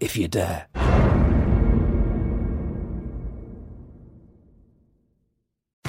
if you dare.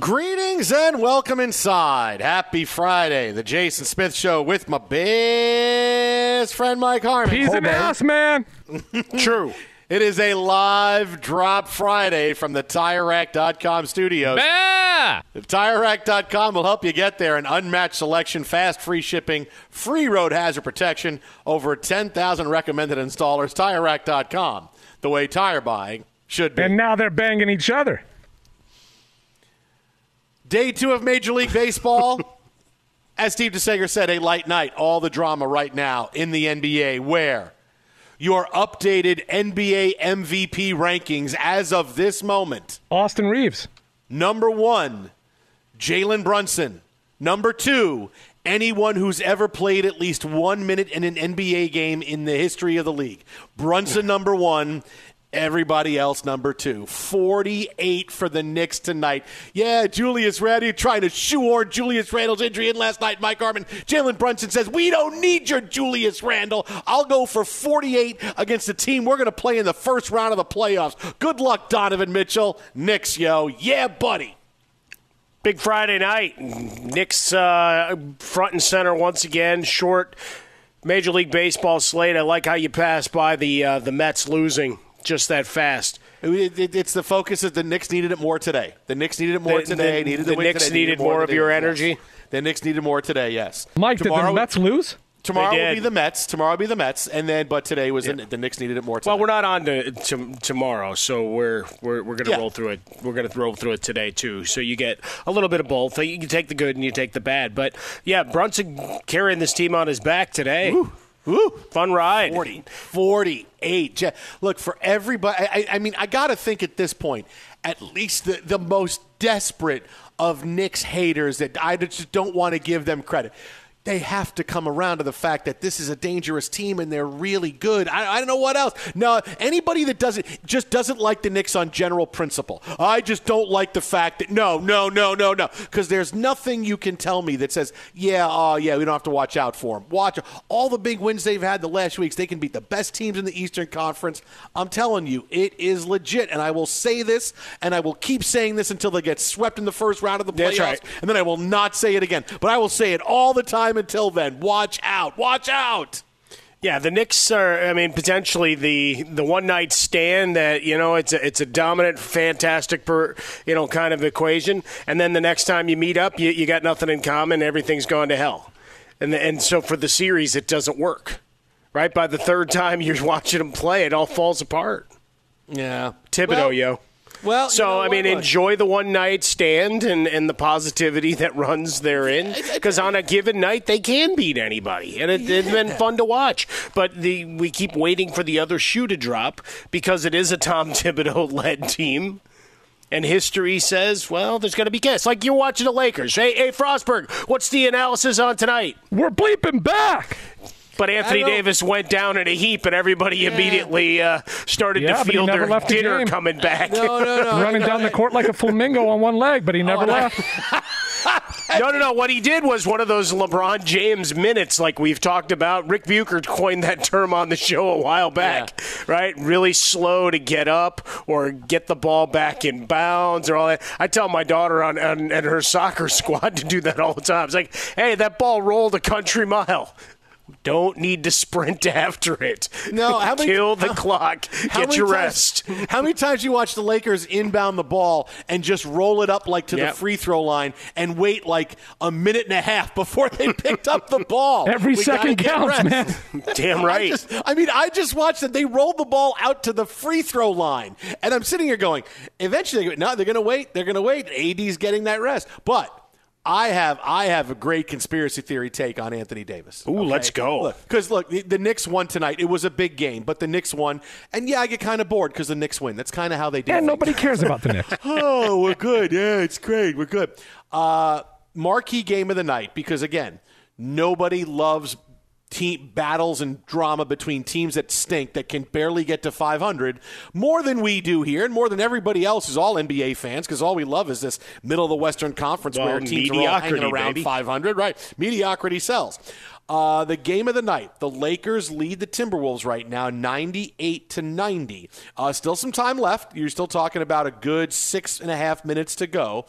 Greetings and welcome inside. Happy Friday, the Jason Smith Show with my best friend Mike Harmon. He's an ass man. True. It is a live drop Friday from the TireRack.com studios. Ah! TireRack.com will help you get there. An unmatched selection, fast, free shipping, free road hazard protection, over 10,000 recommended installers. TireRack.com, the way tire buying should be. And now they're banging each other. Day two of Major League Baseball. As Steve DeSager said, a light night. All the drama right now in the NBA, where your updated NBA MVP rankings as of this moment. Austin Reaves. Number one, Jalen Brunson. Number two, anyone who's ever played at least one minute in an NBA game in the history of the league. Brunson, number one. Everybody else, number two. 48 for the Knicks tonight. Yeah, Julius Randle trying to shoehorn Julius Randle's injury in last night. Mike Harmon. Jalen Brunson says, We don't need your Julius Randle. I'll go for 48 against the team we're going to play in the first round of the playoffs. Good luck, Donovan Mitchell. Knicks, yo. Yeah, buddy. Big Friday night. Knicks uh, front and center once again. Short Major League Baseball slate. I like how you pass by the uh, the Mets losing just that fast. It, it, it's the focus that the Knicks needed it more today. The Knicks needed it more The- today. the- needed the win Knicks today, needed more of today, your yes. energy? The Knicks needed more today. Yes. Mike, did the Tomorrow- Mets lose? Tomorrow will be the Mets. Tomorrow will be the Mets, and then but today was the, the Knicks needed it more. Today. Well, we're not on to, to tomorrow, so we're we're, we're going to Yeah. roll through it. We're going to roll through it today too. So you get a little bit of both. You can take the good and you take the bad. But yeah, Brunson carrying this team on his back today. Woo. Fun ride. 40, 48. Je- Look, for everybody, I, I- I mean, I got to think at this point, at least the, the most desperate of Knicks haters that I just don't want to give them credit. They have to come around to the fact that this is a dangerous team and they're really good. I, I don't know what else. No, anybody that doesn't just doesn't like the Knicks on general principle. I just don't like the fact that no, no, no, no, no. Because there's nothing you can tell me that says, yeah, oh yeah, we don't have to watch out for them. Watch all the big wins they've had the last weeks. They can beat the best teams in the Eastern Conference. I'm telling you, it is legit. And I will say this, and I will keep saying this until they get swept in the first round of the playoffs. Right. And then I will not say it again. But I will say it all the time until then. Watch out. Watch out. Yeah, the Knicks are. I mean, potentially the the one night stand that you know it's a it's a dominant, fantastic, per, you know, kind of equation. And then the next time you meet up, you, you got nothing in common. Everything's gone to hell. And the, and so for the series, it doesn't work. Right by the third time you're watching them play, it all falls apart. Yeah, Thibodeau, Well- yo. Well, so you know I mean, what? Enjoy the one night stand and, and the positivity that runs therein. Because on a given night, they can beat anybody, and it, it's been fun to watch. But the we keep waiting for the other shoe to drop because it is a Tom Thibodeau led team. And history says, well, there's going to be guests. Like you're watching the Lakers. Hey, hey, Frostberg, what's the analysis on tonight? We're bleeping back. But Anthony Davis went down in a heap, and everybody immediately uh, started Yeah, to feel their the dinner game. coming back. No, no, no. Running down the court like a flamingo on one leg, but he never and I- left. No, no, no. What he did was one of those LeBron James minutes, like we've talked about. Rick Bucher coined that term on the show a while back, right? Really slow to get up or get the ball back in bounds or all that. I tell my daughter on, on and her soccer squad to do that all the time. It's like, hey, that ball rolled a country mile. Don't need to sprint after it. No, how many- kill the how- clock. How Get many your times- rest. How many times you watch the Lakers inbound the ball and just roll it up like to Yep. the free throw line and wait like a minute and a half before they picked up the ball? Every We second get counts, rest. man. Damn I, right. just, I mean, I just watched that they rolled the ball out to the free throw line, and I'm sitting here going, eventually, no, they're going to wait. They're going to wait. AD's getting that rest, but. I have I have a great conspiracy theory take on Anthony Davis. Ooh, let's go. Because look, the, the Knicks won tonight. It was a big game, but the Knicks won, and yeah, I get kind of bored because the Knicks win. That's kind of how they do. Yeah, things. nobody cares about the Knicks. oh, we're good. Yeah, it's great. We're good. Uh, marquee game of the night because again, nobody loves team battles and drama between teams that stink that can barely get to 500 more than we do here and more than everybody else is all NBA fans because all we love is this middle of the Western Conference Well, where teams are all hanging around baby. 500. Right, mediocrity sells. Uh, the game of the night, the Lakers lead the Timberwolves right now, 98 to 90. Uh, still some time left. You're still talking about a good six and a half minutes to go.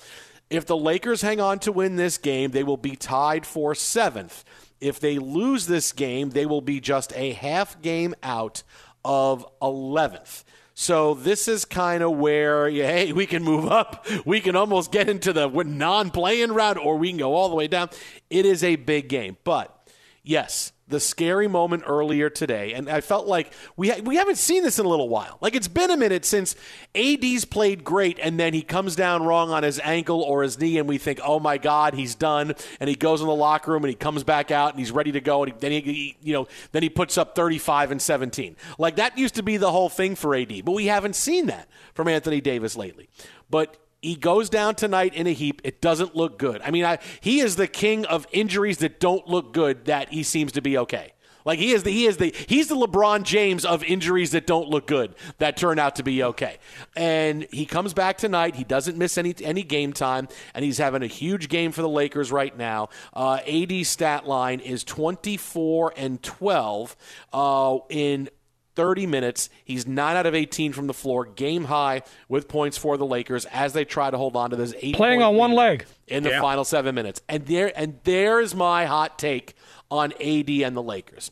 If the Lakers hang on to win this game, they will be tied for seventh. If they lose this game, they will be just a half game out of 11th. So this is kind of where, hey, we can move up. We can almost get into the non-playing round, or we can go all the way down. It is a big game, but yes, the scary moment earlier today, and I felt like we ha- we haven't seen this in a little while. Like it's been a minute since AD's played great, and then he comes down wrong on his ankle or his knee, and we think, oh my God, he's done. And he goes in the locker room and he comes back out and he's ready to go, and he, then he, he you know then he puts up 35 and 17. Like that used to be the whole thing for AD, but we haven't seen that from Anthony Davis lately. But he goes down tonight in a heap. It doesn't look good. I mean, I, he is the king of injuries that don't look good. That he seems to be okay. Like he is the he is the he's the LeBron James of injuries that don't look good that turn out to be okay. And he comes back tonight. He doesn't miss any any game time, and he's having a huge game for the Lakers right now. Uh, AD stat line is twenty four and twelve uh, in 30 minutes. He's 9 out of 18 from the floor, game high with points for the Lakers as they try to hold on to this eight Playing on one leg. in the Yeah. final 7 minutes. And there and there's my hot take on AD and the Lakers.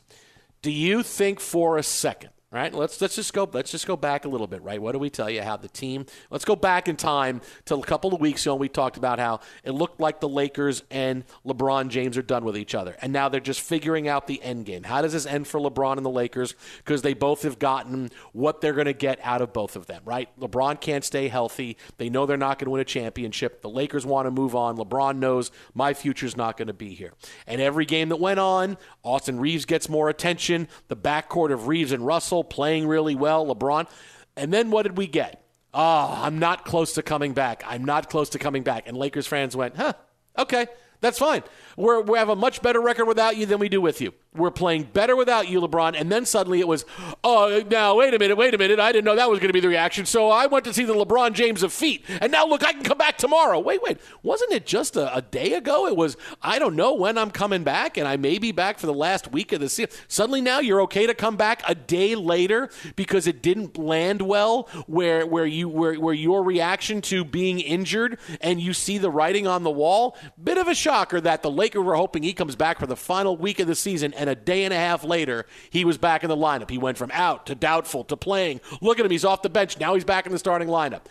Do you think for a second right? Let's let's just go let's just go back a little bit, right? What do we tell you? How the team? Let's go back in time to a couple of weeks ago. We talked about how it looked like the Lakers and LeBron James are done with each other, and now they're just figuring out the end game. How does this end for LeBron and the Lakers? Because they both have gotten what they're going to get out of both of them, right? LeBron can't stay healthy. They know they're not going to win a championship. The Lakers want to move on. LeBron knows my future's not going to be here. And every game that went on, Austin Reaves gets more attention. The backcourt of Reaves and Russell playing really well. LeBron. And then what did we get? Oh, I'm not close to coming back. I'm not close to coming back. And Lakers fans went, huh, okay, that's fine. We're, we have a much better record without you than we do with you. We're playing better without you, LeBron. And then suddenly it was, oh, now, wait a minute, wait a minute. I didn't know that was going to be the reaction. So I went to see the LeBron James of feet. And now, look, I can come back tomorrow. Wait, wait. Wasn't it just a, a day ago? It was, I don't know when I'm coming back, and I may be back for the last week of the season. Suddenly now you're okay to come back a day later because it didn't land well where, where, you, where, where your reaction to being injured and you see the writing on the wall. Bit of a shocker that the Lakers were hoping he comes back for the final week of the season, and and a day and a half later, he was back in the lineup. He went from out to doubtful to playing. Look at him, he's off the bench. Now he's back in the starting lineup.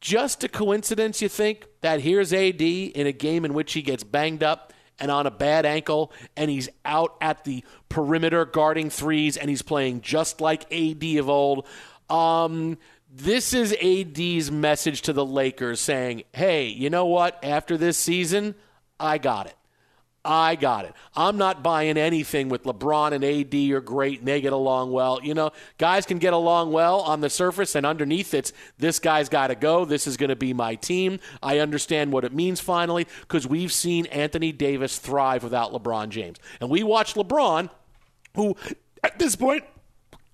Just a coincidence, you think, that here's AD in a game in which he gets banged up and on a bad ankle, and he's out at the perimeter guarding threes, and he's playing just like AD of old. Um, this is AD's message to the Lakers saying, hey, you know what? After this season, I got it. I got it. I'm not buying anything with LeBron and AD are great and they get along well. You know, guys can get along well on the surface and underneath it's this guy's got to go. This is going to be my team. I understand what it means finally because we've seen Anthony Davis thrive without LeBron James. And we watched LeBron, who at this point,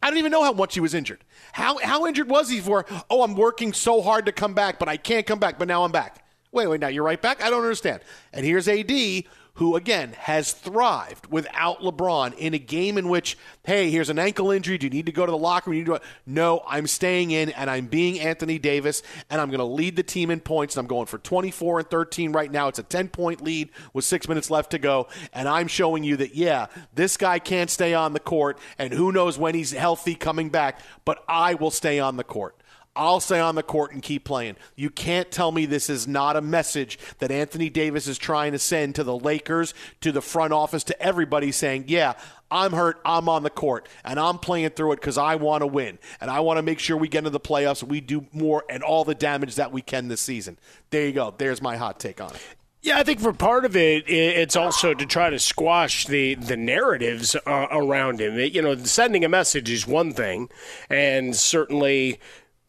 I don't even know how much he was injured. How, how injured was he for, oh, I'm working so hard to come back, but I can't come back, but now I'm back. Wait, wait, now you're right back? I don't understand. And here's AD who again has thrived without LeBron in a game in which, hey, here's an ankle injury. Do you need to go to the locker room? To no, I'm staying in and I'm being Anthony Davis and I'm going to lead the team in points. And I'm going for 24 and 13 right now. It's a 10 point lead with six minutes left to go. And I'm showing you that, yeah, this guy can't stay on the court and who knows when he's healthy coming back, but I will stay on the court. I'll stay on the court and keep playing. You can't tell me this is not a message that Anthony Davis is trying to send to the Lakers, to the front office, to everybody saying, yeah, I'm hurt. I'm on the court and I'm playing through it because I want to win and I want to make sure we get into the playoffs we do more and all the damage that we can this season. There you go. There's my hot take on it. Yeah, I think for part of it, it's also to try to squash the the narratives uh, around him. It, you know, sending a message is one thing, and certainly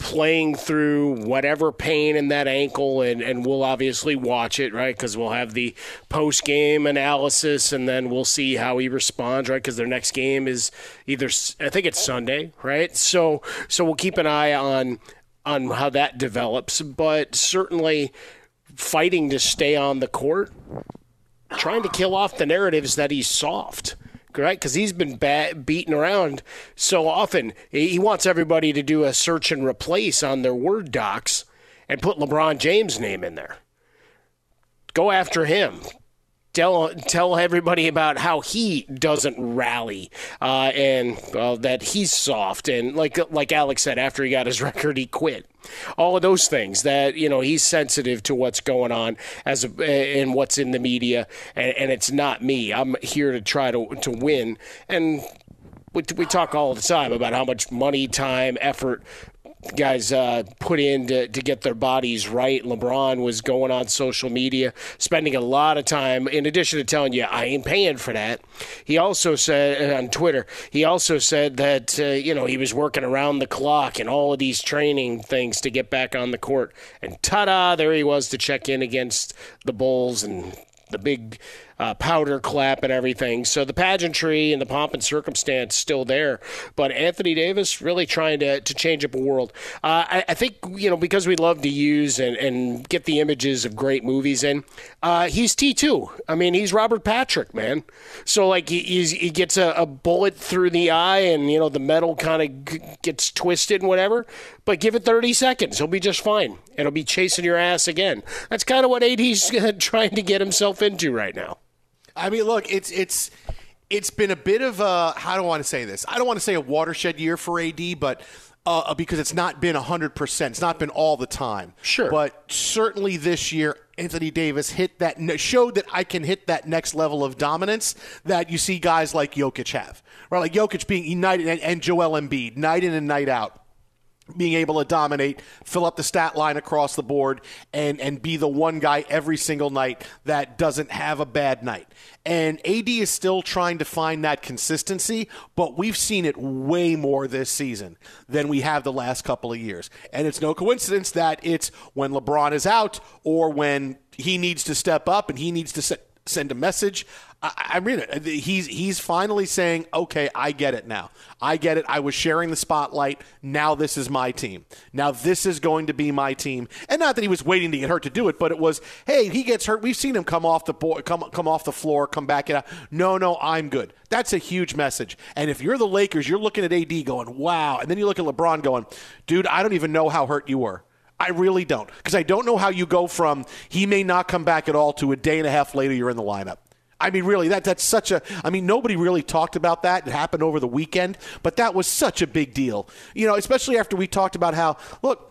playing through whatever pain in that ankle, and, and we'll obviously watch it, right? Because we'll have the post game analysis, and then we'll see how he responds, right? Because their next game is either I think it's Sunday, right? So so we'll keep an eye on on how that develops, but certainly fighting to stay on the court, trying to kill off the narratives that he's soft right? Because he's been bat- beaten around so often. He wants everybody to do a search and replace on their Word docs and put LeBron James' name in there. Go after him tell tell everybody about how he doesn't rally uh, and uh, that he's soft and like like Alex said after he got his record he quit. All of those things that you know he's sensitive to what's going on as a, and what's in the media and, and it's not me. I'm here to try to to win and we, we talk all the time about how much money, time, effort guys uh, put in to, to get their bodies right. LeBron was going on social media, spending a lot of time, in addition to telling you, I ain't paying for that. He also said uh, on Twitter, he also said that, uh, you know, he was working around the clock and all of these training things to get back on the court. And ta da, there he was to check in against the Bulls and the big uh, powder clap and everything. So the pageantry and the pomp and circumstance still there. But Anthony Davis really trying to, to change up a world. Uh, I, I, think, you know, because we love to use and, and get the images of great movies in, uh, he's T2. I mean, he's Robert Patrick, man. So, like, he, he gets a, a, bullet through the eye and, you know, the metal kind of g- gets twisted and whatever. But give it 30 seconds. He'll be just fine. It'll be chasing your ass again. That's kind of what AD's trying to get himself into right now. I mean, look, it's it's it's been a bit of a how do I want to say this? I don't want to say a watershed year for AD, but uh, because it's not been 100%. It's not been all the time. Sure. But certainly this year, Anthony Davis hit that, showed that I can hit that next level of dominance that you see guys like Jokic have. Right? Like Jokic being united and, and Joel Embiid, night in and night out being able to dominate, fill up the stat line across the board, and and be the one guy every single night that doesn't have a bad night. And AD is still trying to find that consistency, but we've seen it way more this season than we have the last couple of years. And it's no coincidence that it's when LeBron is out or when he needs to step up and he needs to set send a message. I, I mean. He's he's finally saying, "Okay, I get it now. I get it. I was sharing the spotlight. Now this is my team. Now this is going to be my team." And not that he was waiting to get hurt to do it, but it was, "Hey, he gets hurt. We've seen him come off the board, come come off the floor, come back out. No, no, I'm good." That's a huge message. And if you're the Lakers, you're looking at AD going, "Wow," and then you look at LeBron going, "Dude, I don't even know how hurt you were." I really don't. Because I don't know how you go from he may not come back at all to a day and a half later you're in the lineup. I mean, really, that that's such a. I mean, nobody really talked about that. It happened over the weekend, but that was such a big deal. You know, especially after we talked about how look.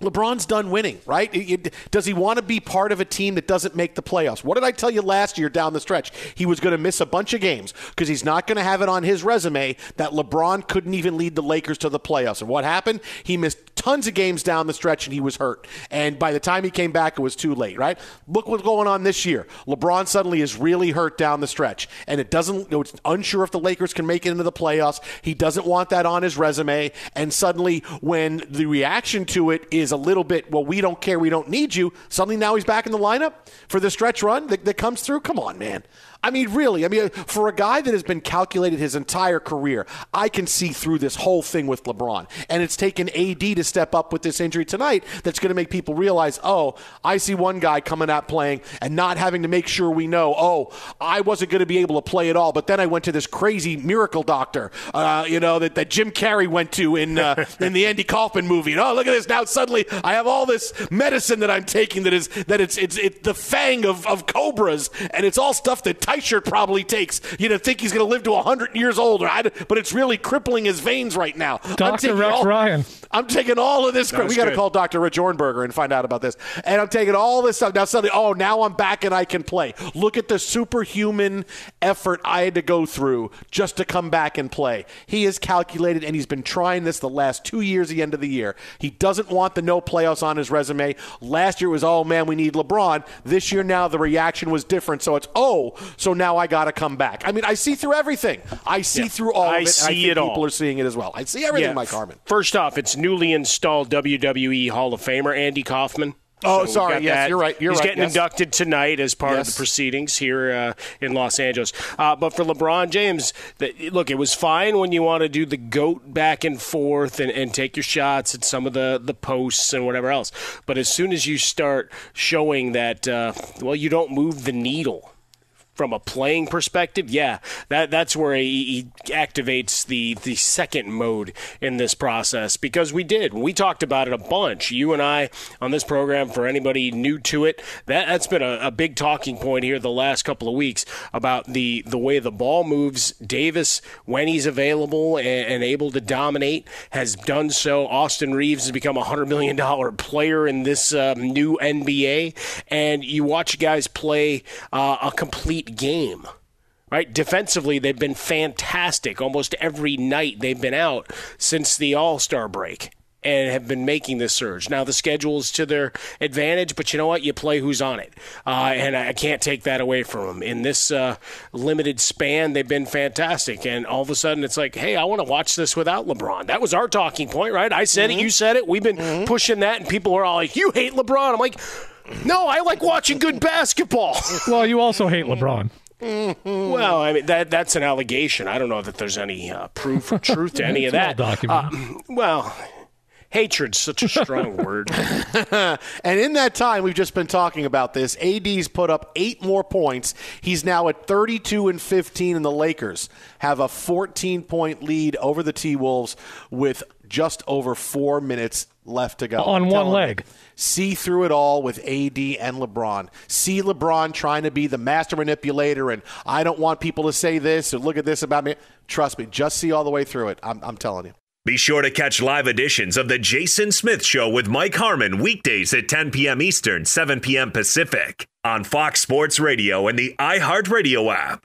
LeBron's done winning, right? Does he want to be part of a team that doesn't make the playoffs? What did I tell you last year down the stretch? He was going to miss a bunch of games because he's not going to have it on his resume that LeBron couldn't even lead the Lakers to the playoffs. And what happened? He missed tons of games down the stretch and he was hurt. And by the time he came back, it was too late, right? Look what's going on this year. LeBron suddenly is really hurt down the stretch. And it doesn't, it's unsure if the Lakers can make it into the playoffs. He doesn't want that on his resume. And suddenly, when the reaction to it is a little bit, well, we don't care, we don't need you, suddenly now he's back in the lineup for the stretch run that, that comes through. Come on, man. I mean, really, I mean, for a guy that has been calculated his entire career, I can see through this whole thing with LeBron. And it's taken AD to step up with this injury tonight that's going to make people realize, oh, I see one guy coming out playing and not having to make sure we know, oh, I wasn't going to be able to play at all. But then I went to this crazy miracle doctor, uh, you know, that, that Jim Carrey went to in, uh, in the Andy Kaufman movie. And, oh, look at this. Now suddenly I have all this medicine that I'm taking that is that it's, it's, it's the fang of, of cobras. And it's all stuff that Teichert probably takes. You know, think he's going to live to 100 years old, but it's really crippling his veins right now. Dr. Rex all, Ryan. I'm taking all of this. We got to call Dr. Rich Ornberger and find out about this. And I'm taking all this stuff. Now suddenly, oh, now I'm back and I can play. Look at the superhuman effort I had to go through just to come back and play. He is calculated, and he's been trying this the last two years, the end of the year. He doesn't want the no playoffs on his resume. Last year was, oh, man, we need LeBron. This year now the reaction was different. So it's, oh, so now I got to come back. I mean, I see through everything. I see Yeah. through all I of it. see I think it all. people are seeing it as well. I see everything, Yeah. Mike Harmon. First off, it's newly installed WWE Hall of Famer Andy Kaufman. Oh, we've sorry. Yes, that. you're right. You're He's right. getting Yes. inducted tonight as part of the proceedings here uh, in Los Angeles. Uh, but for LeBron James, the, look, it was fine when you want to do the goat back and forth and, and take your shots at some of the, the posts and whatever else. But as soon as you start showing that, uh, well, you don't move the needle from a playing perspective, yeah, that that's where he, he activates the the second mode in this process because we did we talked about it a bunch. You and I on this program for anybody new to it, that that's been a, a big talking point here the last couple of weeks about the the way the ball moves. Davis, when he's available and, and able to dominate, has done so. Austin Reaves has become a hundred million dollar player in this um, new NBA, and you watch guys play uh, a complete game. Right? Defensively, they've been fantastic almost every night they've been out since the All Star break and have been making this surge. Now, the schedule is to their advantage, but you know what? You play who's on it. Uh, and I can't take that away from them. In this uh, limited span, they've been fantastic. And all of a sudden, it's like, hey, I want to watch this without LeBron. That was our talking point, right? I said it, you said it. We've been pushing that, and people are all like, you hate LeBron. I'm like, no, I like watching good basketball. Well, you also hate LeBron. Well, I mean that that's an allegation. I don't know that there's any uh, proof or truth to any of It's well that. documented. Uh, well, hatred's such a strong word. and in that time, we've just been talking about this. AD's put up eight more points. He's now at 32 and 15, and the Lakers have a 14 point lead over the T Wolves with just over four minutes left to go. On I'm one leg. you, See through it all with AD and LeBron. See LeBron trying to be the master manipulator, and I don't want people to say this or look at this about me. Trust me, just see all the way through it. I'm, I'm telling you. Be sure to catch live editions of The Jason Smith Show with Mike Harmon weekdays at 10 p.m. Eastern, 7 p.m. Pacific on Fox Sports Radio and the iHeartRadio app.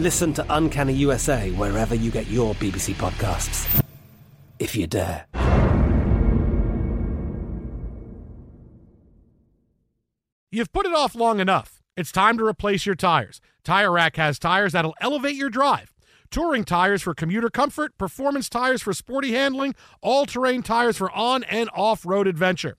Listen to Uncanny USA wherever you get your BBC podcasts, if you dare. You've put it off long enough. It's time to replace your tires. Tire Rack has tires that'll elevate your drive. Touring tires for commuter comfort, performance tires for sporty handling, all terrain tires for on and off road adventure.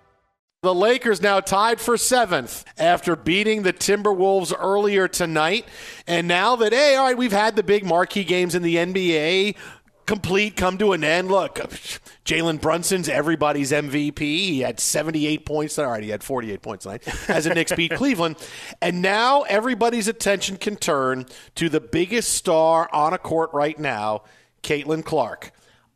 The Lakers now tied for seventh after beating the Timberwolves earlier tonight. And now that, hey, all right, we've had the big marquee games in the NBA complete, come to an end. Look, Jalen Brunson's everybody's MVP. He had 78 points. All right, he had 48 points tonight as the Knicks beat Cleveland. And now everybody's attention can turn to the biggest star on a court right now, Caitlin Clark.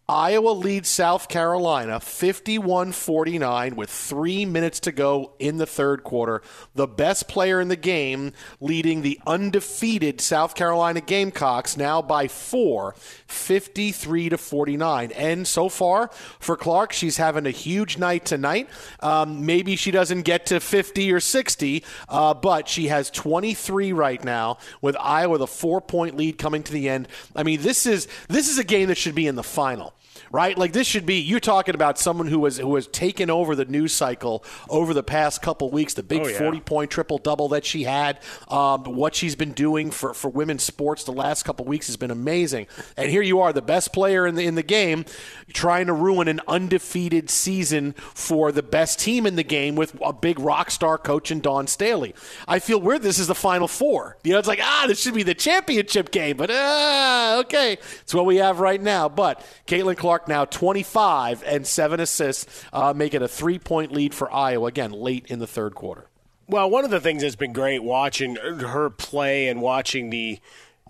Iowa leads South Carolina 51 49 with three minutes to go in the third quarter. The best player in the game leading the undefeated South Carolina Gamecocks now by four, 53 to 49. And so far for Clark, she's having a huge night tonight. Um, maybe she doesn't get to 50 or 60, uh, but she has 23 right now with Iowa the four point lead coming to the end. I mean, this is this is a game that should be in the final right? Like this should be you're talking about someone who was who has taken over the news cycle over the past couple weeks. The big Oh, yeah. 40 point triple double that she had, um, what she's been doing for, for women's sports the last couple weeks has been amazing. And here you are, the best player in the in the game, trying to ruin an undefeated season for the best team in the game with a big rock star coach and Dawn Staley. I feel weird. This is the final four. You know, it's like ah, this should be the championship game, but ah, okay, it's what we have right now. But Caitlin Clark now 25 and seven assists, uh, making a three point lead for Iowa again late in the third quarter. Well, one of the things that's been great watching her play and watching the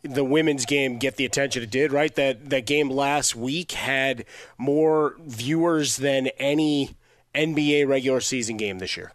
the women's game get the attention it did, right? That that game last week had more viewers than any NBA regular season game this year.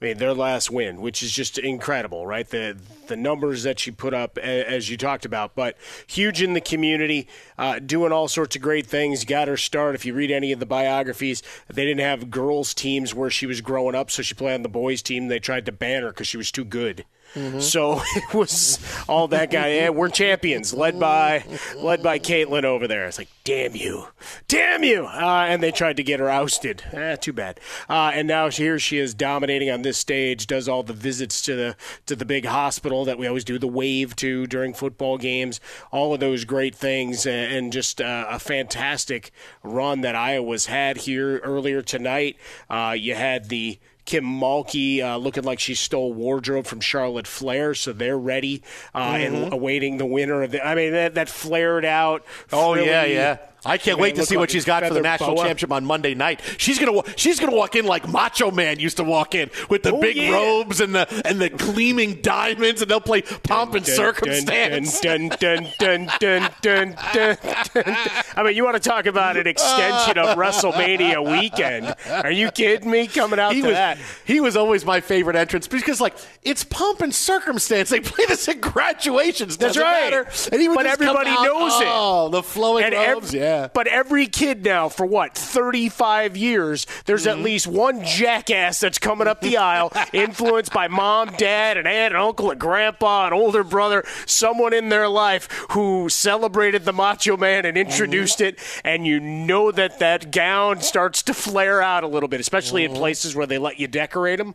I mean, their last win, which is just incredible, right? The the numbers that she put up, as you talked about, but huge in the community, uh, doing all sorts of great things. Got her start. If you read any of the biographies, they didn't have girls' teams where she was growing up, so she played on the boys' team. They tried to ban her because she was too good. So it was all that guy. Yeah, we're champions, led by led by Caitlin over there. It's like, damn you, damn you, uh, and they tried to get her ousted. Eh, too bad. Uh, and now here she is dominating on this stage. Does all the visits to the to the big hospital that we always do the wave to during football games. All of those great things, and, and just uh, a fantastic run that Iowa's had here earlier tonight. Uh, you had the Kim Mulkey uh, looking like she stole wardrobe from Charlotte Flair, so they're ready uh, and Mhm. awaiting the winner of the. I mean, that, that flared out. Oh yeah, yeah. I can't wait to see what she's got for the national boa. championship on Monday night. She's gonna she's gonna walk in like Macho Man used to walk in with the Oh, big yeah. robes and the and the gleaming diamonds, and they'll play pomp and Dun, circumstance. Dun, dun, dun, dun, dun, dun, dun, dun. I mean, you want to talk about an extension of WrestleMania weekend? Are you kidding me? Coming out he to was that. he was always my favorite entrance because like it's pomp and circumstance. They play this at graduations. That's doesn't right. matter. And he would But everybody out, knows it. Oh, the flowing and robes. yeah. Yeah. But every kid now, for what, 35 years, there's Mm-hmm. at least one jackass that's coming up the aisle, influenced by mom, dad, and aunt, and uncle, and grandpa, and older brother, someone in their life who celebrated the Macho Man and introduced Mm-hmm. it. And you know that that gown starts to flare out a little bit, especially Mm-hmm. in places where they let you decorate them.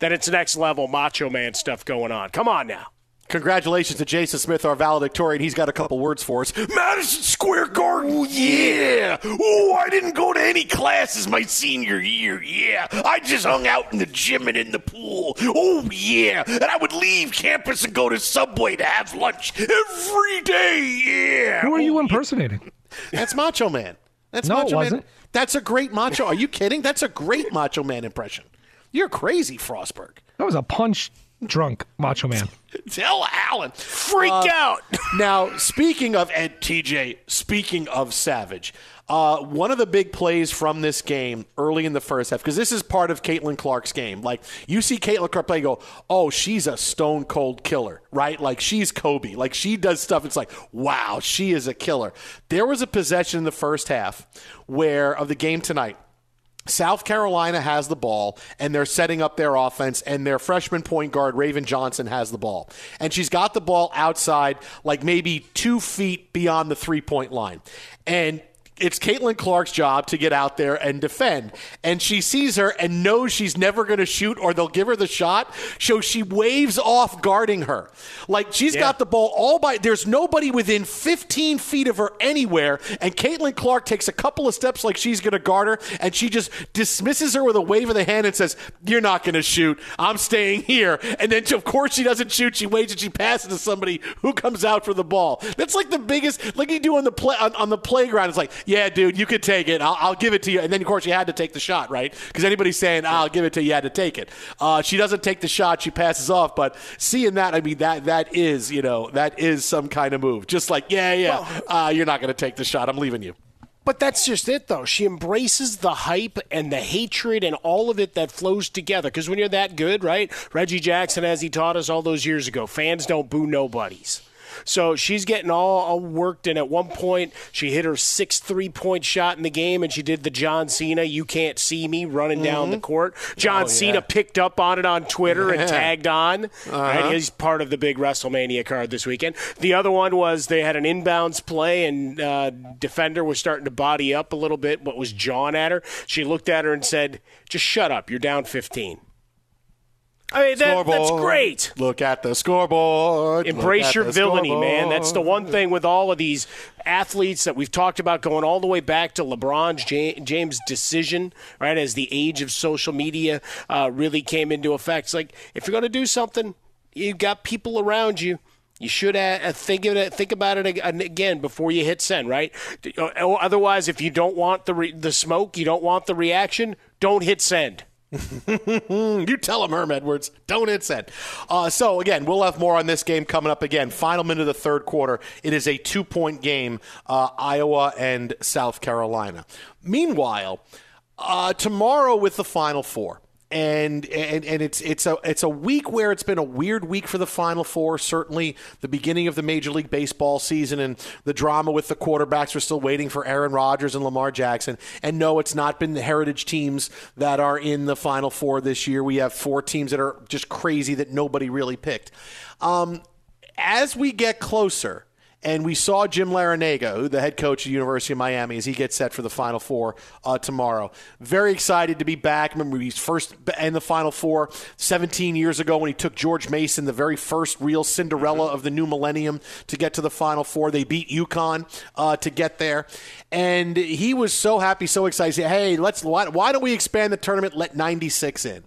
Then it's next level Macho Man stuff going on. Come on now. Congratulations to Jason Smith, our valedictorian. He's got a couple words for us. Madison Square Garden, yeah. Oh, I didn't go to any classes my senior year, yeah. I just hung out in the gym and in the pool. Oh, yeah. And I would leave campus and go to Subway to have lunch every day, yeah. Who are you impersonating? That's Macho Man. That's No, it Macho Man. That's a great Macho. Are you kidding? That's a great Macho Man impression. You're crazy, Frostberg. That was a punch drunk Macho Man. Tell Alan. Freak Uh, out. now, speaking of Ed TJ, speaking of Savage, uh, one of the big plays from this game early in the first half, because this is part of Caitlin Clark's game. Like, you see Caitlin Clark play, go, oh, she's a stone cold killer, right? Like, she's Kobe. Like, she does stuff. It's like, wow, she is a killer. There was a possession in the first half where, of the game tonight, South Carolina has the ball and they're setting up their offense, and their freshman point guard, Raven Johnson, has the ball. And she's got the ball outside, like maybe two feet beyond the three point line. And it's Caitlin Clark's job to get out there and defend. And she sees her and knows she's never going to shoot or they'll give her the shot. So she waves off guarding her. Like she's got the ball all by, there's nobody within 15 feet of her anywhere. And Caitlin Clark takes a couple of steps like she's going to guard her. And she just dismisses her with a wave of the hand and says, You're not going to shoot. I'm staying here. And then, of course, she doesn't shoot. She waits and she passes to somebody who comes out for the ball. That's like the biggest, like you do on the play on, on the playground. It's like, yeah, dude, you could take it. I'll, I'll give it to you. And then, of course, you had to take the shot, right? Because anybody's saying, I'll give it to you, you had to take it. Uh, she doesn't take the shot. She passes off. But seeing that, I mean, that that is, you know, that is some kind of move. Just like, yeah, yeah, uh, you're not going to take the shot. I'm leaving you. But that's just it, though. She embraces the hype and the hatred and all of it that flows together. Because when you're that good, right? Reggie Jackson, as he taught us all those years ago, fans don't boo nobodies. So she's getting all, all worked, and at one point she hit her sixth three point shot in the game, and she did the John Cena "You Can't See Me" running down the court. John Oh, Cena yeah. picked up on it on Twitter Yeah. and tagged on. Right? He's part of the big WrestleMania card this weekend. The other one was they had an inbounds play, and uh, defender was starting to body up a little bit, but was jawing at her. She looked at her and said, "Just shut up. You're down 15." I mean, that, that's great. Look at the scoreboard. Embrace your villainy, man. That's the one thing with all of these athletes that we've talked about going all the way back to LeBron James' decision, right? As the age of social media uh, really came into effect. It's like, if you're going to do something, you've got people around you. You should uh, think of it. Think about it again before you hit send, right? Uh, Otherwise, if you don't want the re- the smoke, you don't want the reaction, don't hit send. you tell him, Herm Edwards. Don't send. Uh, so, again, we'll have more on this game coming up again. Final minute of the third quarter. It is a two point game, uh, Iowa and South Carolina. Meanwhile, uh, tomorrow with the Final Four. And, and and it's it's a it's a week where it's been a weird week for the Final Four. Certainly, the beginning of the Major League Baseball season and the drama with the quarterbacks. We're still waiting for Aaron Rodgers and Lamar Jackson. And no, it's not been the heritage teams that are in the Final Four this year. We have four teams that are just crazy that nobody really picked. Um, as we get closer, and we saw Jim Larrañaga, the head coach of the University of Miami, as he gets set for the Final Four uh, tomorrow. Very excited to be back. Remember, he's first in the Final Four 17 years ago when he took George Mason, the very first real Cinderella of the new millennium, to get to the Final Four. They beat UConn uh, to get there, and he was so happy, so excited. He said, "Hey, let's why, why don't we expand the tournament? Let 96 in."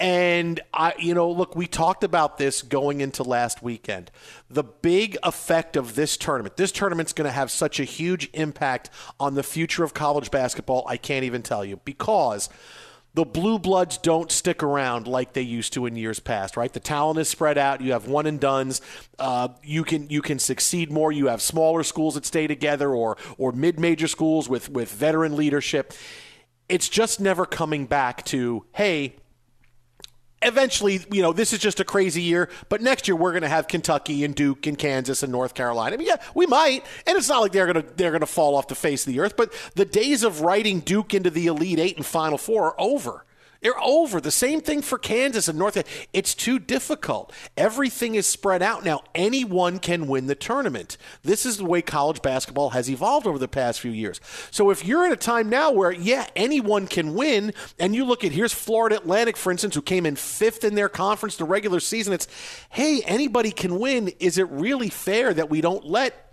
And I, you know, look, we talked about this going into last weekend. The big effect of this tournament, this tournament's going to have such a huge impact on the future of college basketball. I can't even tell you because the blue bloods don't stick around like they used to in years past, right? The talent is spread out. You have one and duns. Uh, you can you can succeed more. You have smaller schools that stay together, or or mid major schools with with veteran leadership. It's just never coming back to hey eventually, you know, this is just a crazy year, but next year we're going to have Kentucky and Duke and Kansas and North Carolina. I mean, yeah, we might, and it's not like they're going to they're going to fall off the face of the earth, but the days of writing Duke into the Elite 8 and Final 4 are over. They're over. The same thing for Kansas and North. It's too difficult. Everything is spread out now. Anyone can win the tournament. This is the way college basketball has evolved over the past few years. So if you're in a time now where, yeah, anyone can win, and you look at here's Florida Atlantic, for instance, who came in fifth in their conference the regular season, it's, hey, anybody can win. Is it really fair that we don't let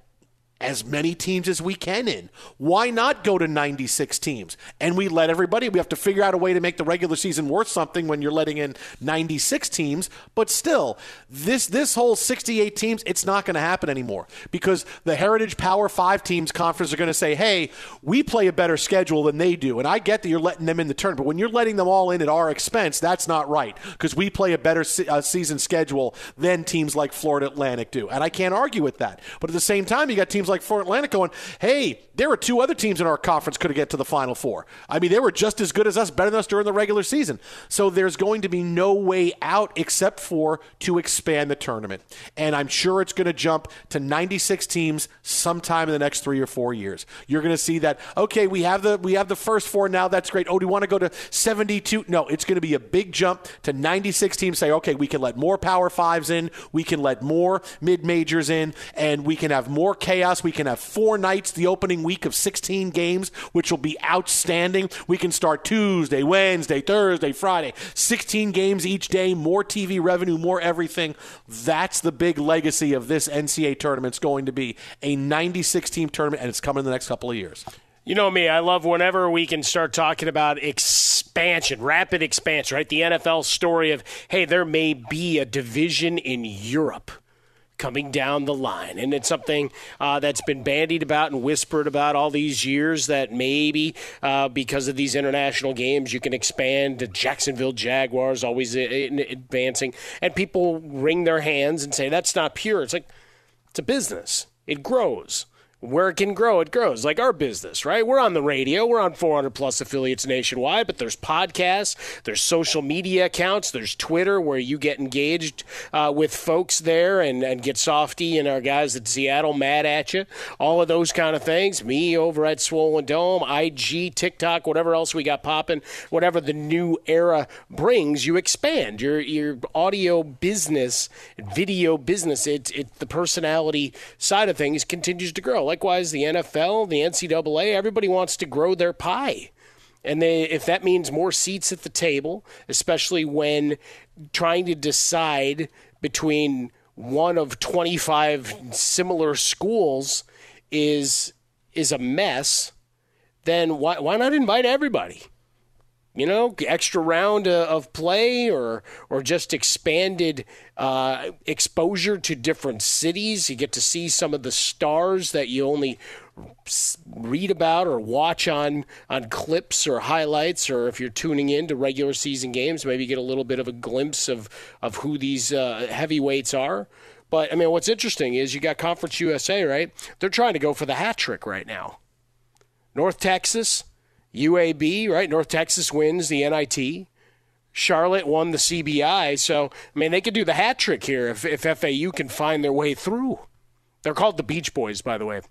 as many teams as we can in. Why not go to 96 teams? And we let everybody, we have to figure out a way to make the regular season worth something when you're letting in 96 teams, but still, this this whole 68 teams, it's not going to happen anymore because the Heritage Power 5 teams conference are going to say, "Hey, we play a better schedule than they do." And I get that you're letting them in the tournament, but when you're letting them all in at our expense, that's not right because we play a better se- uh, season schedule than teams like Florida Atlantic do. And I can't argue with that. But at the same time, you got teams like Florida Atlantic going, hey, there were two other teams in our conference could have get to the Final Four. I mean, they were just as good as us, better than us during the regular season. So there's going to be no way out except for to expand the tournament. And I'm sure it's going to jump to 96 teams sometime in the next three or four years. You're going to see that. Okay, we have the we have the first four now. That's great. Oh, do you want to go to 72? No, it's going to be a big jump to 96 teams. Say, okay, we can let more Power Fives in. We can let more mid majors in, and we can have more chaos. We can have four nights the opening week of 16 games, which will be outstanding. We can start Tuesday, Wednesday, Thursday, Friday, 16 games each day, more TV revenue, more everything. That's the big legacy of this NCAA tournament. It's going to be a 96 team tournament, and it's coming in the next couple of years. You know me, I love whenever we can start talking about expansion, rapid expansion, right? The NFL story of, hey, there may be a division in Europe coming down the line. And it's something uh, that's been bandied about and whispered about all these years that maybe uh, because of these international games, you can expand to Jacksonville Jaguars, always advancing. And people wring their hands and say, that's not pure. It's like, it's a business, it grows where it can grow, it grows. Like our business, right? We're on the radio. We're on 400 plus affiliates nationwide, but there's podcasts, there's social media accounts, there's Twitter where you get engaged uh, with folks there and, and get softy and our guys at Seattle mad at you. All of those kind of things. Me over at Swollen Dome, IG, TikTok, whatever else we got popping, whatever the new era brings, you expand your your audio business, video business. It, it the personality side of things continues to grow Likewise, the NFL, the NCAA, everybody wants to grow their pie. And they, if that means more seats at the table, especially when trying to decide between one of 25 similar schools is is a mess, then why, why not invite everybody? You know, extra round uh, of play or or just expanded uh, exposure to different cities. You get to see some of the stars that you only read about or watch on on clips or highlights, or if you're tuning in to regular season games, maybe get a little bit of a glimpse of of who these uh, heavyweights are. But I mean, what's interesting is you got Conference USA, right? They're trying to go for the hat trick right now. North Texas, UAB, right? North Texas wins the NIT. Charlotte won the CBI. So, I mean, they could do the hat trick here if, if FAU can find their way through. They're called the Beach Boys, by the way,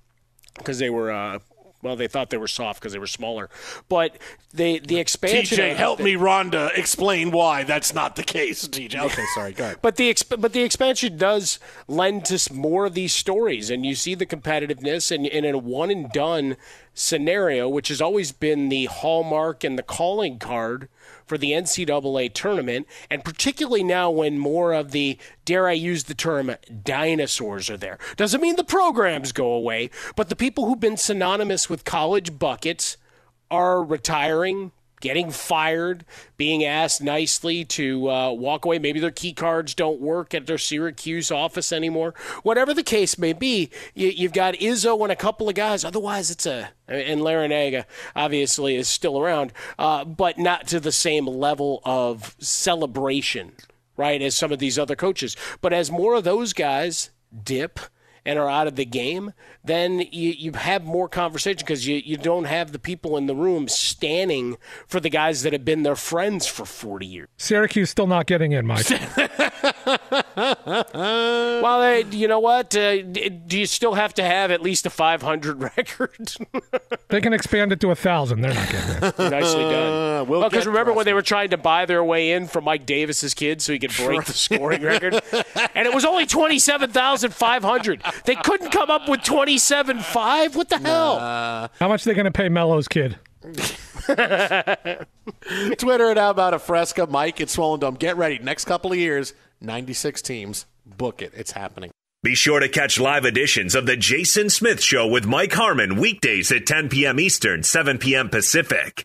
because they were uh, well, they thought they were soft because they were smaller. But they the expansion. TJ, help me, Rhonda, explain why that's not the case. TJ, okay, sorry, go ahead. But the exp- but the expansion does lend to more of these stories, and you see the competitiveness, and, and in a one and done scenario, which has always been the hallmark and the calling card for the NCAA tournament, and particularly now when more of the, dare I use the term, dinosaurs are there. Doesn't mean the programs go away, but the people who've been synonymous with college buckets are retiring, getting fired, being asked nicely to uh, walk away. Maybe their key cards don't work at their Syracuse office anymore. Whatever the case may be, you, have got Izzo and a couple of guys. Otherwise, it's a and Larrañaga obviously is still around, uh, but not to the same level of celebration, right, as some of these other coaches. But as more of those guys dip and are out of the game, then you, you have more conversation because you, you don't have the people in the room standing for the guys that have been their friends for 40 years. Syracuse still not getting in, Mike. well, uh, you know what? Uh, do you still have to have at least a 500 record? they can expand it to a thousand. They're not getting it. Nicely done. Uh, we'll well, because remember when they were trying to buy their way in for Mike Davis's kid so he could break the scoring record, and it was only 27,500. They couldn't come up with 27.5. What the hell? How much are they going to pay Melo's kid? Twitter it out about a fresca. Mike at Swollen Dome. Get ready. Next couple of years, 96 teams. Book it. It's happening. Be sure to catch live editions of The Jason Smith Show with Mike Harmon weekdays at 10 p.m. Eastern, 7 p.m. Pacific.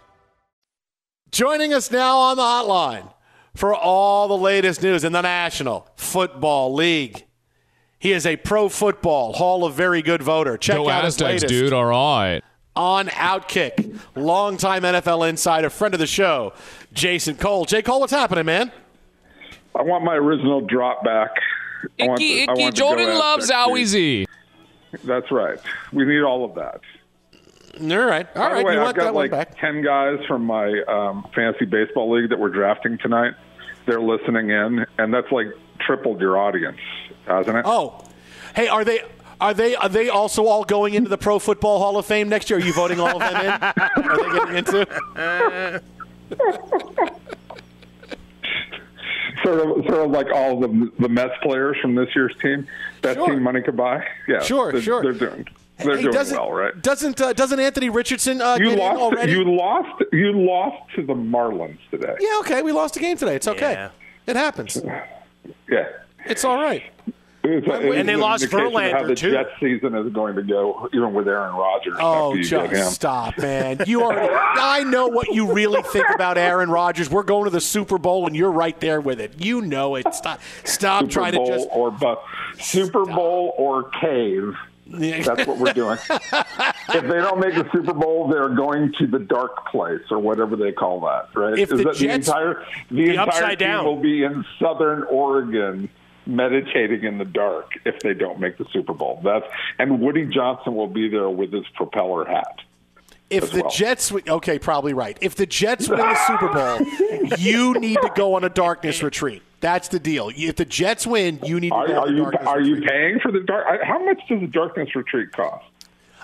Joining us now on the hotline for all the latest news in the National Football League. He is a pro football Hall of Very Good voter. Check Go out his latest dude. All right. on Outkick. Longtime NFL insider, friend of the show, Jason Cole. Jay Cole, what's happening, man? I want my original drop back. I want Icky, the- I icky. want to go Jordan loves Aztecs. Owie Z. That's right. We need all of that. All right. All By right. the way, you I've want got that one like back. 10 guys from my um, fantasy baseball league that we're drafting tonight. They're listening in, and that's like tripled your audience, hasn't it? Oh, hey, are they? Are they are they also all going into the Pro Football Hall of Fame next year? Are you voting all of them in? Are they getting into? Sort of, sort of like all the the Mets players from this year's team. That Sure. team money could buy. Yeah, Sure, they're, sure. They're doing they're Hey, doing doesn't, well, right? Doesn't uh, doesn't Anthony Richardson uh, You get in lost. already? You lost. You lost to the Marlins today. yeah, okay. We lost a game today. It's okay. It happens. Yeah. It's all right. It's a- And they an lost indication of how Verlander, the too. Jets season is going to go, even with Aaron Rodgers. Oh, after just stop, man. You are. I know what you really think about Aaron Rodgers. We're going to the Super Bowl, and you're right there with it. You know it. Stop. Stop Super trying Bowl to just. or bu- Super Bowl or cave. That's what we're doing. if they don't make the Super Bowl, they're going to the dark place or whatever they call that. Right? If Is the that Jets- the entire the, The entire upside team down. will be in Southern Oregon meditating in the dark if they don't make the Super Bowl. That's and Woody Johnson will be there with his propeller hat. If the well. Jets, okay, probably right. If the Jets win the Super Bowl, you need to go on a darkness retreat. That's the deal. If the Jets win, you need to Are, are you are retreat. you paying for the dark? How much does the darkness retreat cost?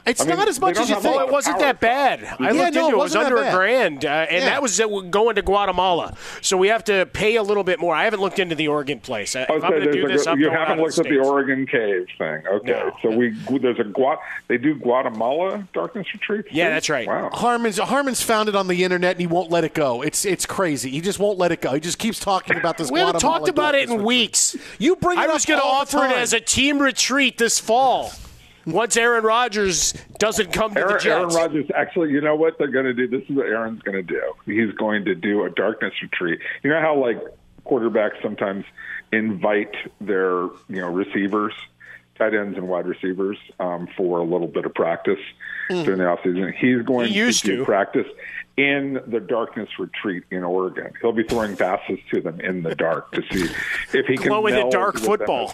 It's I mean, not as much as you have think. Well, it wasn't that bad. I Yeah, looked no, into it it. It was under a grand, uh, and Yeah. that was uh, going to Guatemala. So we have to pay a little bit more. I haven't looked into the Oregon place. If I'm going to do a- this, I'm you haven't out of looked at the Oregon cave thing. Okay, No. so we there's a Gua- they do Guatemala darkness retreats. Yeah, that's right. Wow. Harmon's Harmon's found it on the internet and he won't let it go. It's it's crazy. He just won't let it go. He just keeps talking about this. We haven't Guatemala talked about it in retreat. weeks. You bring it I was going to offer it as a team retreat this fall. Once Aaron Rodgers doesn't come to the Aaron, Aaron Rodgers, actually, you know what they're going to do? This is what Aaron's going to do. He's going to do a darkness retreat. You know how like quarterbacks sometimes invite their you know receivers, tight ends and wide receivers um, for a little bit of practice during the offseason. He's going He to do to. practice in the darkness retreat in Oregon. He'll be throwing passes to them in the dark to see if he can Glow in the dark football.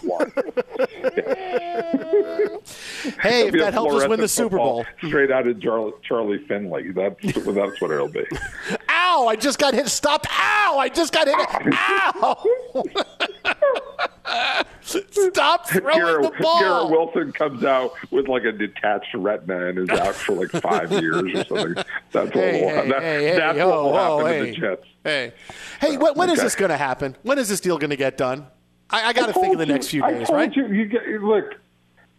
Hey, if that helps us win the Super Bowl. straight out of Charlie, Finley. That's that's what it'll be. Ow! I just got hit. Stop! Ow! I just got hit. Ow! Stop throwing Garrett, the ball. Garrett Wilson comes out with like a detached retina and is out for like five years or something. That's what will, hey, that, hey, hey, that's what will ho, happen hey. to the Jets. Hey, hey, when, when is Okay. this going to happen? When is this deal going to get done? I, I got to think in the next few days, right? You, you get, look,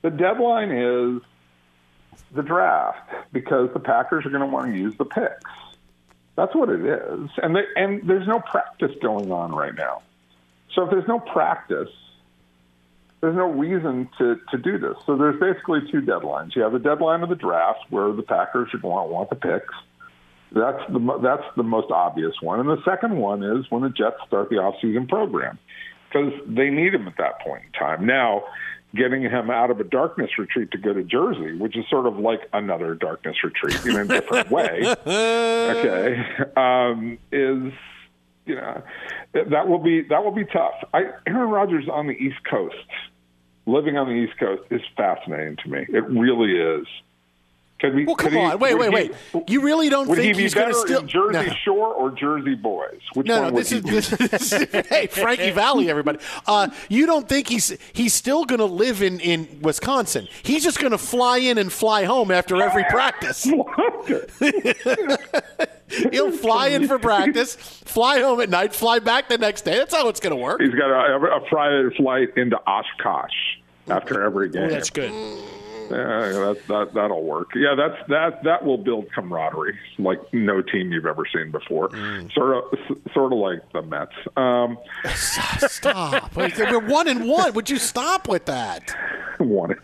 the deadline is the draft because the Packers are going to want to use the picks. That's what it is, and they, and there's no practice going on right now. So if there's no practice, there's no reason to, to do this. So there's basically two deadlines. You have the deadline of the draft where the Packers are going to want the picks. That's the that's the most obvious one, and the second one is when the Jets start the offseason program because they need him at that point in time. Now, getting him out of a darkness retreat to go to Jersey, which is sort of like another darkness retreat in a different way, okay, um, is you know that will be that will be tough. I, Aaron Rodgers on the East Coast, living on the East Coast, is fascinating to me. It really is. We, Well, come he- on. Wait, would wait, he- wait. You really don't think he he's going to still Jersey No. Shore or Jersey Boys? Which No, one no, this is, this is hey Frankie Valli, everybody. Uh, you don't think he's he's still going to live in in Wisconsin? He's just going to fly in and fly home after every practice. He'll fly in for practice, fly home at night, fly back the next day. That's how it's going to work. He's got a, a Friday flight into Oshkosh after every game. That's good. Yeah, that, that that'll work. Yeah, that's that that will build camaraderie like no team you've ever seen before. Mm. Sort of sort of like the Mets. Um, Stop. We're one and one. Would you stop with that? one.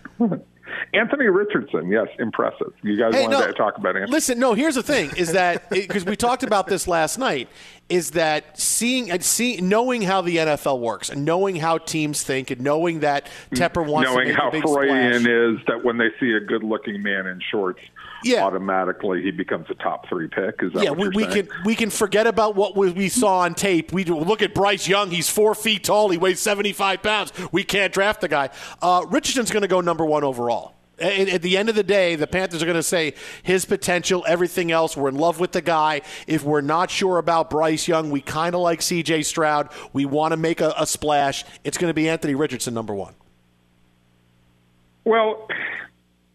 Anthony Richardson, yes, impressive. You guys Hey, wanted no, to talk about Anthony? Listen, no. Here's the thing: is that because we talked about this last night, is that seeing and seeing, knowing how the NFL works, and knowing how teams think, and knowing that Tepper wants Knowing to make how a big Freudian splash. is that when they see a good-looking man in shorts, Yeah. automatically he becomes a top three pick. Is that Yeah, what we, you're we can we can forget about what we, we saw on tape. We do- look at Bryce Young; he's four feet tall, he weighs seventy five pounds. We can't draft the guy. Uh, Richardson's going to go number one overall. At, at the end of the day, the Panthers are going to say his potential, everything else. We're in love with the guy. If we're not sure about Bryce Young, we kind of like C.J. Stroud. We want to make a, a splash. It's going to be Anthony Richardson number one. Well,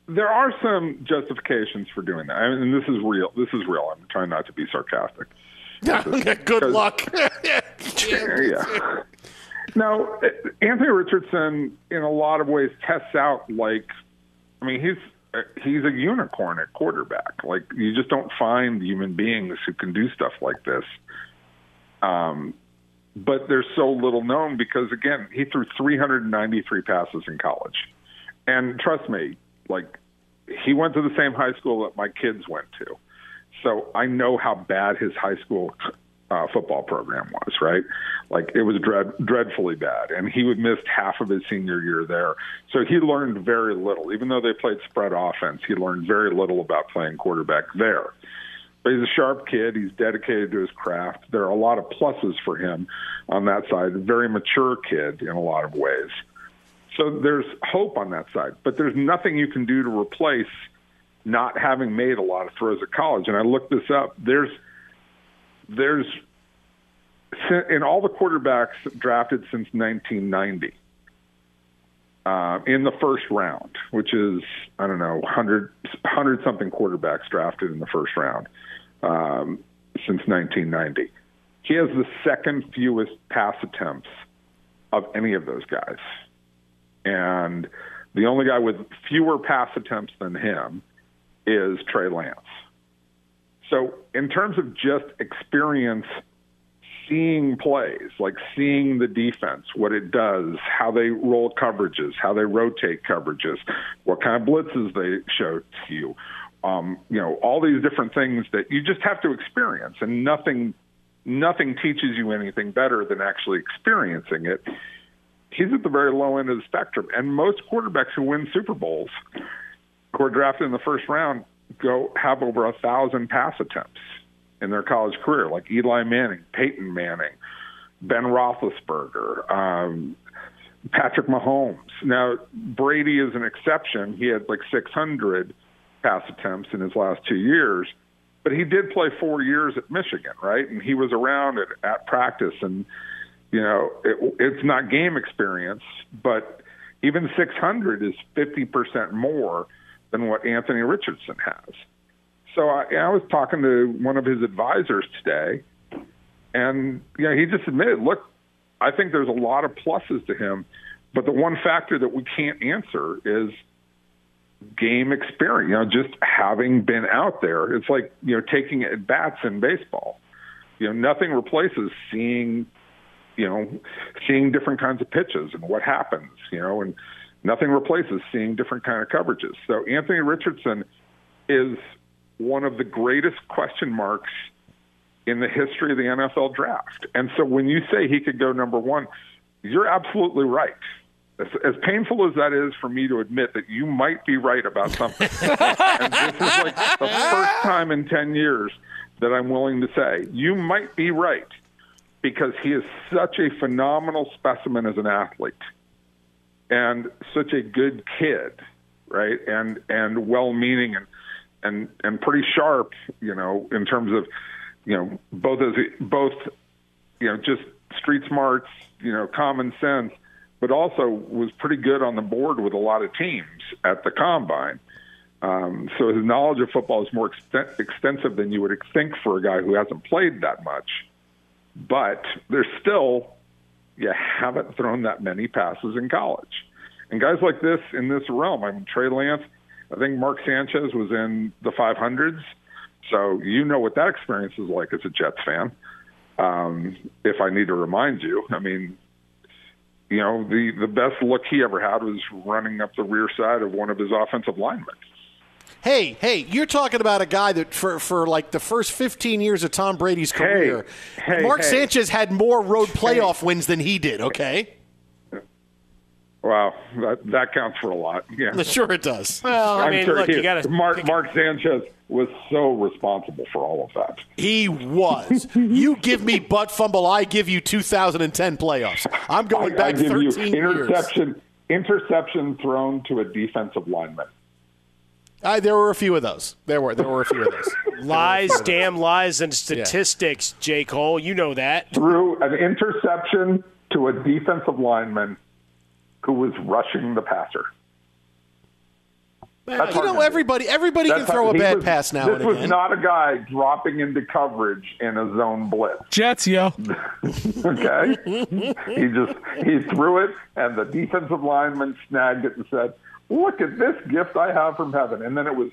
there are some justifications for doing that. I mean, this is real. This is real. I'm trying not to be sarcastic. Good luck. yeah. Now, Anthony Richardson, in a lot of ways, tests out like, I mean, he's he's a unicorn at quarterback. Like, you just don't find human beings who can do stuff like this. Um, but they're so little known because, again, he threw 393 passes in college, and trust me, like, he went to the same high school that my kids went to. So I know how bad his high school uh, football program was, right? Like it was dread, dreadfully bad, and he would missed half of his senior year there. So he learned very little. Even though they played spread offense, he learned very little about playing quarterback there. But he's a sharp kid. He's dedicated to his craft. There are a lot of pluses for him on that side. Very mature kid in a lot of ways. So there's hope on that side, but there's nothing you can do to replace not having made a lot of throws at college. And I looked this up. There's there's in all the quarterbacks drafted since 1990 uh, in the first round, which is I don't know 100 100 something quarterbacks drafted in the first round um, since 1990. He has the second fewest pass attempts of any of those guys, and the only guy with fewer pass attempts than him is Trey Lance. So, in terms of just experience seeing plays, like seeing the defense, what it does, how they roll coverages, how they rotate coverages, what kind of blitzes they show to you, um, you know, all these different things that you just have to experience, and nothing, nothing teaches you anything better than actually experiencing it. He's at the very low end of the spectrum, and most quarterbacks who win Super Bowls, who are drafted in the first round, go have over a thousand pass attempts in their college career, like Eli Manning, Peyton Manning, Ben Roethlisberger, um, Patrick Mahomes. Now Brady is an exception. He had like 600 pass attempts in his last two years, but he did play four years at Michigan, right? And he was around at, at practice, and you know it, it's not game experience, but even 600 is 50% more than what Anthony Richardson has. So I, I was talking to one of his advisors today, and you know, he just admitted, look, I think there's a lot of pluses to him, but the one factor that we can't answer is game experience. You know, just having been out there. It's like you know taking at bats in baseball. You know, nothing replaces seeing, you know, seeing different kinds of pitches and what happens. You know, and nothing replaces seeing different kind of coverages. So Anthony Richardson is one of the greatest question marks in the history of the NFL draft. And so when you say he could go number one, you're absolutely right. As, as painful as that is for me to admit that you might be right about something, and this is like the first time in 10 years that I'm willing to say, you might be right because he is such a phenomenal specimen as an athlete and such a good kid, right? And and well-meaning and and and pretty sharp, you know, in terms of you know both as both you know just street smarts, you know, common sense, but also was pretty good on the board with a lot of teams at the combine. Um, so his knowledge of football is more exten- extensive than you would think for a guy who hasn't played that much. But there's still you haven't thrown that many passes in college. And guys like this in this realm, I mean Trey Lance, I think Mark Sanchez was in the 500s, so you know what that experience is like as a Jets fan. Um, if I need to remind you, I mean, you know, the the best look he ever had was running up the rear side of one of his offensive linemen. Hey, hey, you're talking about a guy that for for like the first 15 years of Tom Brady's career, hey, Mark hey. Sanchez had more road playoff wins than he did, okay? Wow, that that counts for a lot. Yeah, Sure it does. Well, I I'm mean, sure look, you got to. Mark Mark Sanchez was so responsible for all of that. He was. you give me butt fumble, I give you 2010 playoffs. I'm going I, I back give 13 you years. interception interception thrown to a defensive lineman. I, there were a few of those. There were there were a few of those. Lies, damn lies, and statistics, J. Cole. You know that. Through an interception to a defensive lineman who was rushing the passer. Well, you know, to everybody everybody can throw a bad was- pass now This was again. not a guy dropping into coverage in a zone blitz. Jets, yo. Okay, he just he threw it, and the defensive lineman snagged it and said, "Look at this gift I have from heaven." And then it was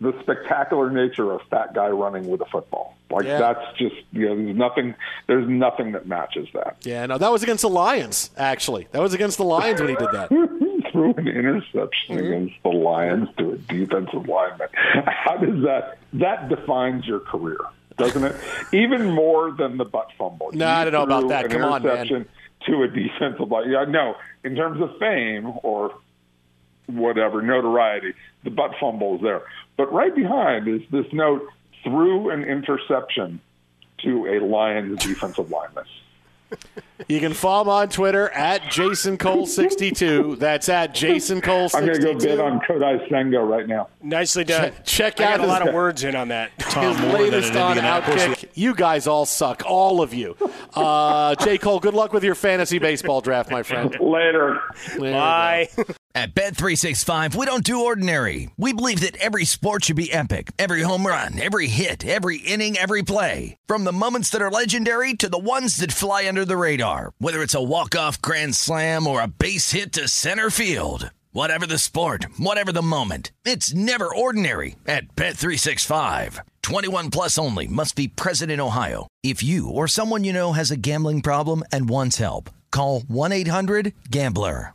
the spectacular nature of fat guy running with a football. Like Yeah. that's just you know, there's nothing there's nothing that matches that. yeah, no, that was against the Lions. Actually, that was against the Lions when he did that. threw an interception mm-hmm. against the Lions to a defensive lineman. How does that that defines your career, doesn't it? Even more than the butt fumble. No, I don't know about that. Come on, man. To a defensive line. Yeah, no, in terms of fame or whatever notoriety, the butt fumble is there. But right behind is this note through an interception to a Lions defensive lineman. You can follow him on Twitter at Jason Cole62. That's at Jason Cole62. I'm going to go bid on Kodai Senga right now. Nicely done. Check, check I out got a lot of words in on that. his latest on Outkick. You guys all suck, all of you. Uh, J. Cole, good luck with your fantasy baseball draft, my friend. Later. Bye. At Bet365, we don't do ordinary. We believe that every sport should be epic. Every home run, every hit, every inning, every play. From the moments that are legendary to the ones that fly under the radar. Whether it's a walk-off grand slam or a base hit to center field. Whatever the sport, whatever the moment. It's never ordinary at Bet365. 21 plus only must be present in Ohio. If you or someone you know has a gambling problem and wants help, call 1-800-GAMBLER.